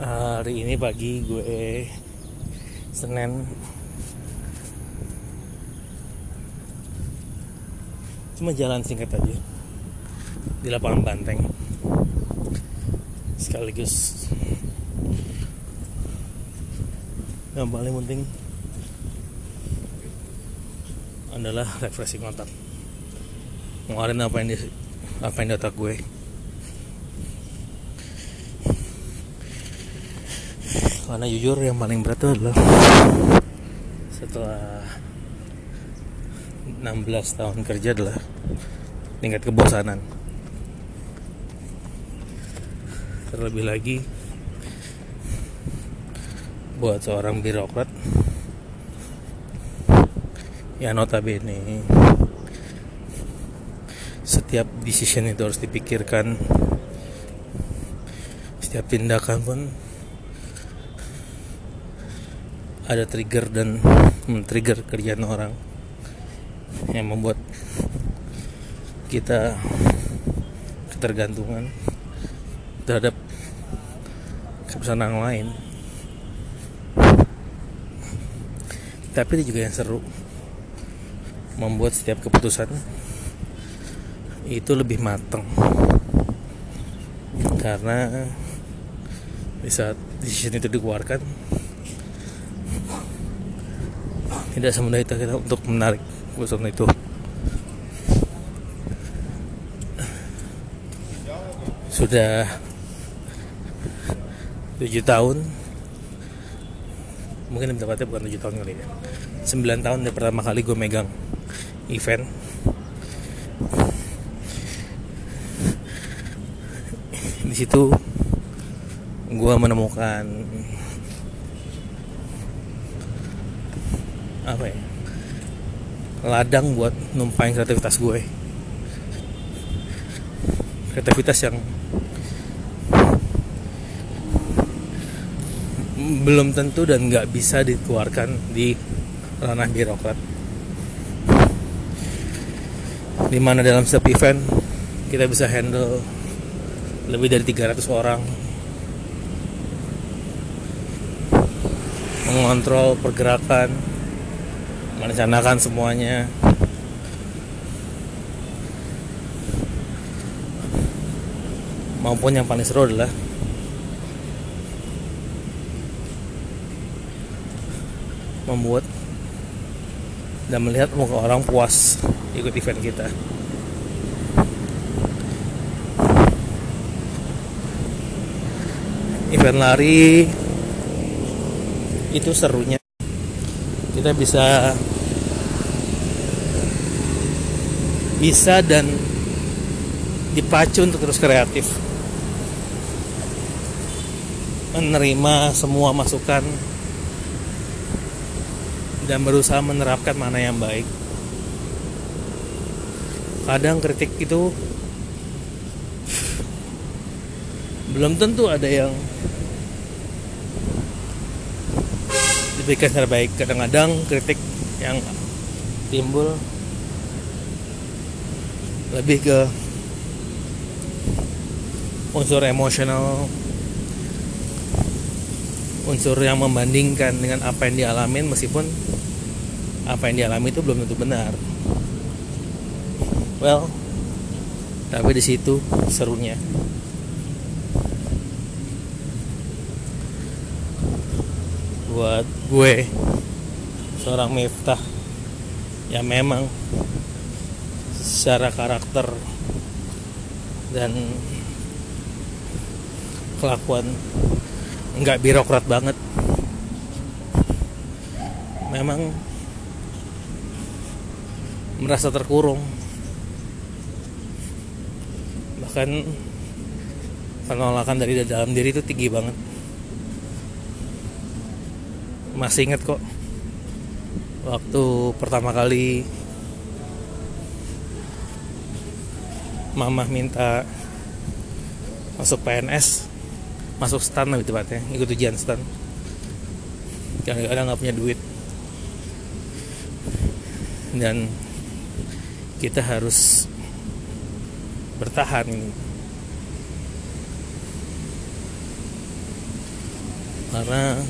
hari ini pagi gue Senin. Cuma jalan singkat aja. Di lapangan banteng. Sekaligus. Yang paling penting adalah refreshing otak. Ngeluarin apa yang di apa yang di otak gue karena jujur yang paling berat itu adalah setelah 16 tahun kerja adalah tingkat kebosanan. Terlebih lagi buat seorang birokrat ya notabene setiap decision itu harus dipikirkan setiap tindakan pun ada trigger dan men-trigger kerjaan orang yang membuat kita ketergantungan terhadap keputusan orang lain. Tapi itu juga yang seru. Membuat setiap keputusan itu lebih matang. Karena di saat decision itu dikeluarkan tidak semudah itu kita untuk menarik keputusan itu. Sudah tujuh tahun. Mungkin tepatnya bukan tujuh tahun kali ya. Sembilan tahun dari pertama kali gue megang event. Di situ gue menemukan apa ya? Ladang buat numpain kreativitas gue. Kreativitas yang belum tentu dan nggak bisa dikeluarkan di ranah birokrat. Di mana dalam setiap event kita bisa handle lebih dari 300 orang. Mengontrol pergerakan merencanakan semuanya. Maupun yang paling seru adalah membuat dan melihat muka orang puas ikut event kita. Event lari itu serunya. Kita bisa bisa dan dipacu untuk terus kreatif. Menerima semua masukan dan berusaha menerapkan mana yang baik. Kadang kritik itu belum tentu ada yang diberikan secara baik kadang-kadang kritik yang timbul lebih ke unsur emosional unsur yang membandingkan dengan apa yang dialamin meskipun apa yang dialami itu belum tentu benar. Well tapi di situ serunya. Buat gue seorang Miftah yang memang secara karakter dan kelakuan nggak birokrat banget. Memang merasa terkurung. Bahkan penolakan dari dalam diri itu tinggi banget. Masih inget kok waktu pertama kali mama minta masuk PNS masuk stan lebih tepatnya ikut ujian stan. Kadang-kadang nggak punya duit. Dan kita harus bertahan. Karena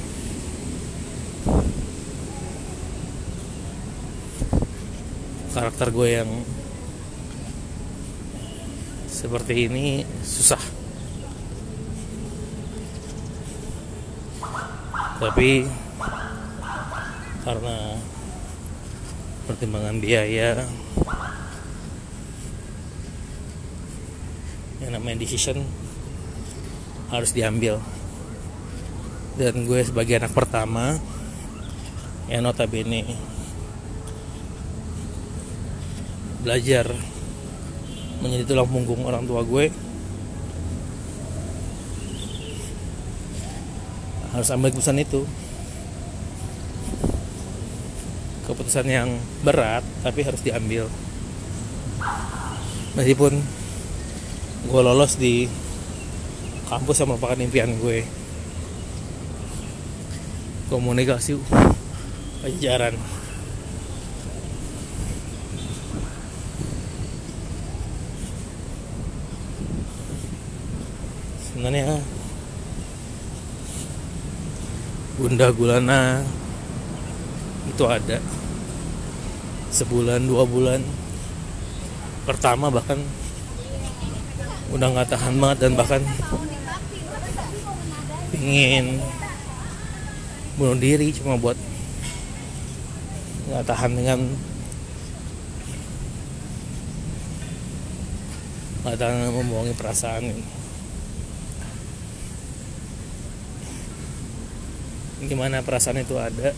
karakter gue yang seperti ini susah. Tapi karena pertimbangan biaya yang namanya decision harus diambil. Dan gue sebagai anak pertama yang notabene belajar menjadi tulang punggung orang tua gue. Harus ambil keputusan itu. Keputusan yang berat tapi harus diambil. Meskipun gue lolos di kampus yang merupakan impian gue. Komunikasi pajajaran sebenarnya. Bunda Gulana itu ada. Sebulan dua bulan. Pertama bahkan udah nggak tahan banget dan bahkan ingin bunuh diri cuma buat nggak tahan dengan nggak tahan membohongi perasaan ini gimana perasaan itu ada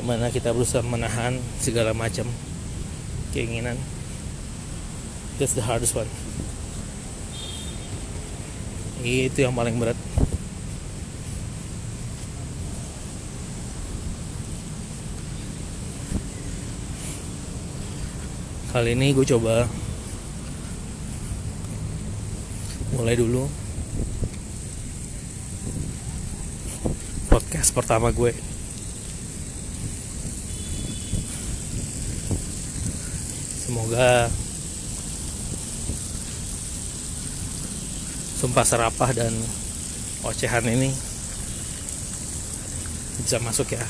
gimana kita berusaha menahan segala macam keinginan. That's the hardest one. Itu yang paling berat. Kali ini gue coba mulai dulu podcast pertama gue. Semoga sumpah serapah dan ocehan ini bisa masuk ya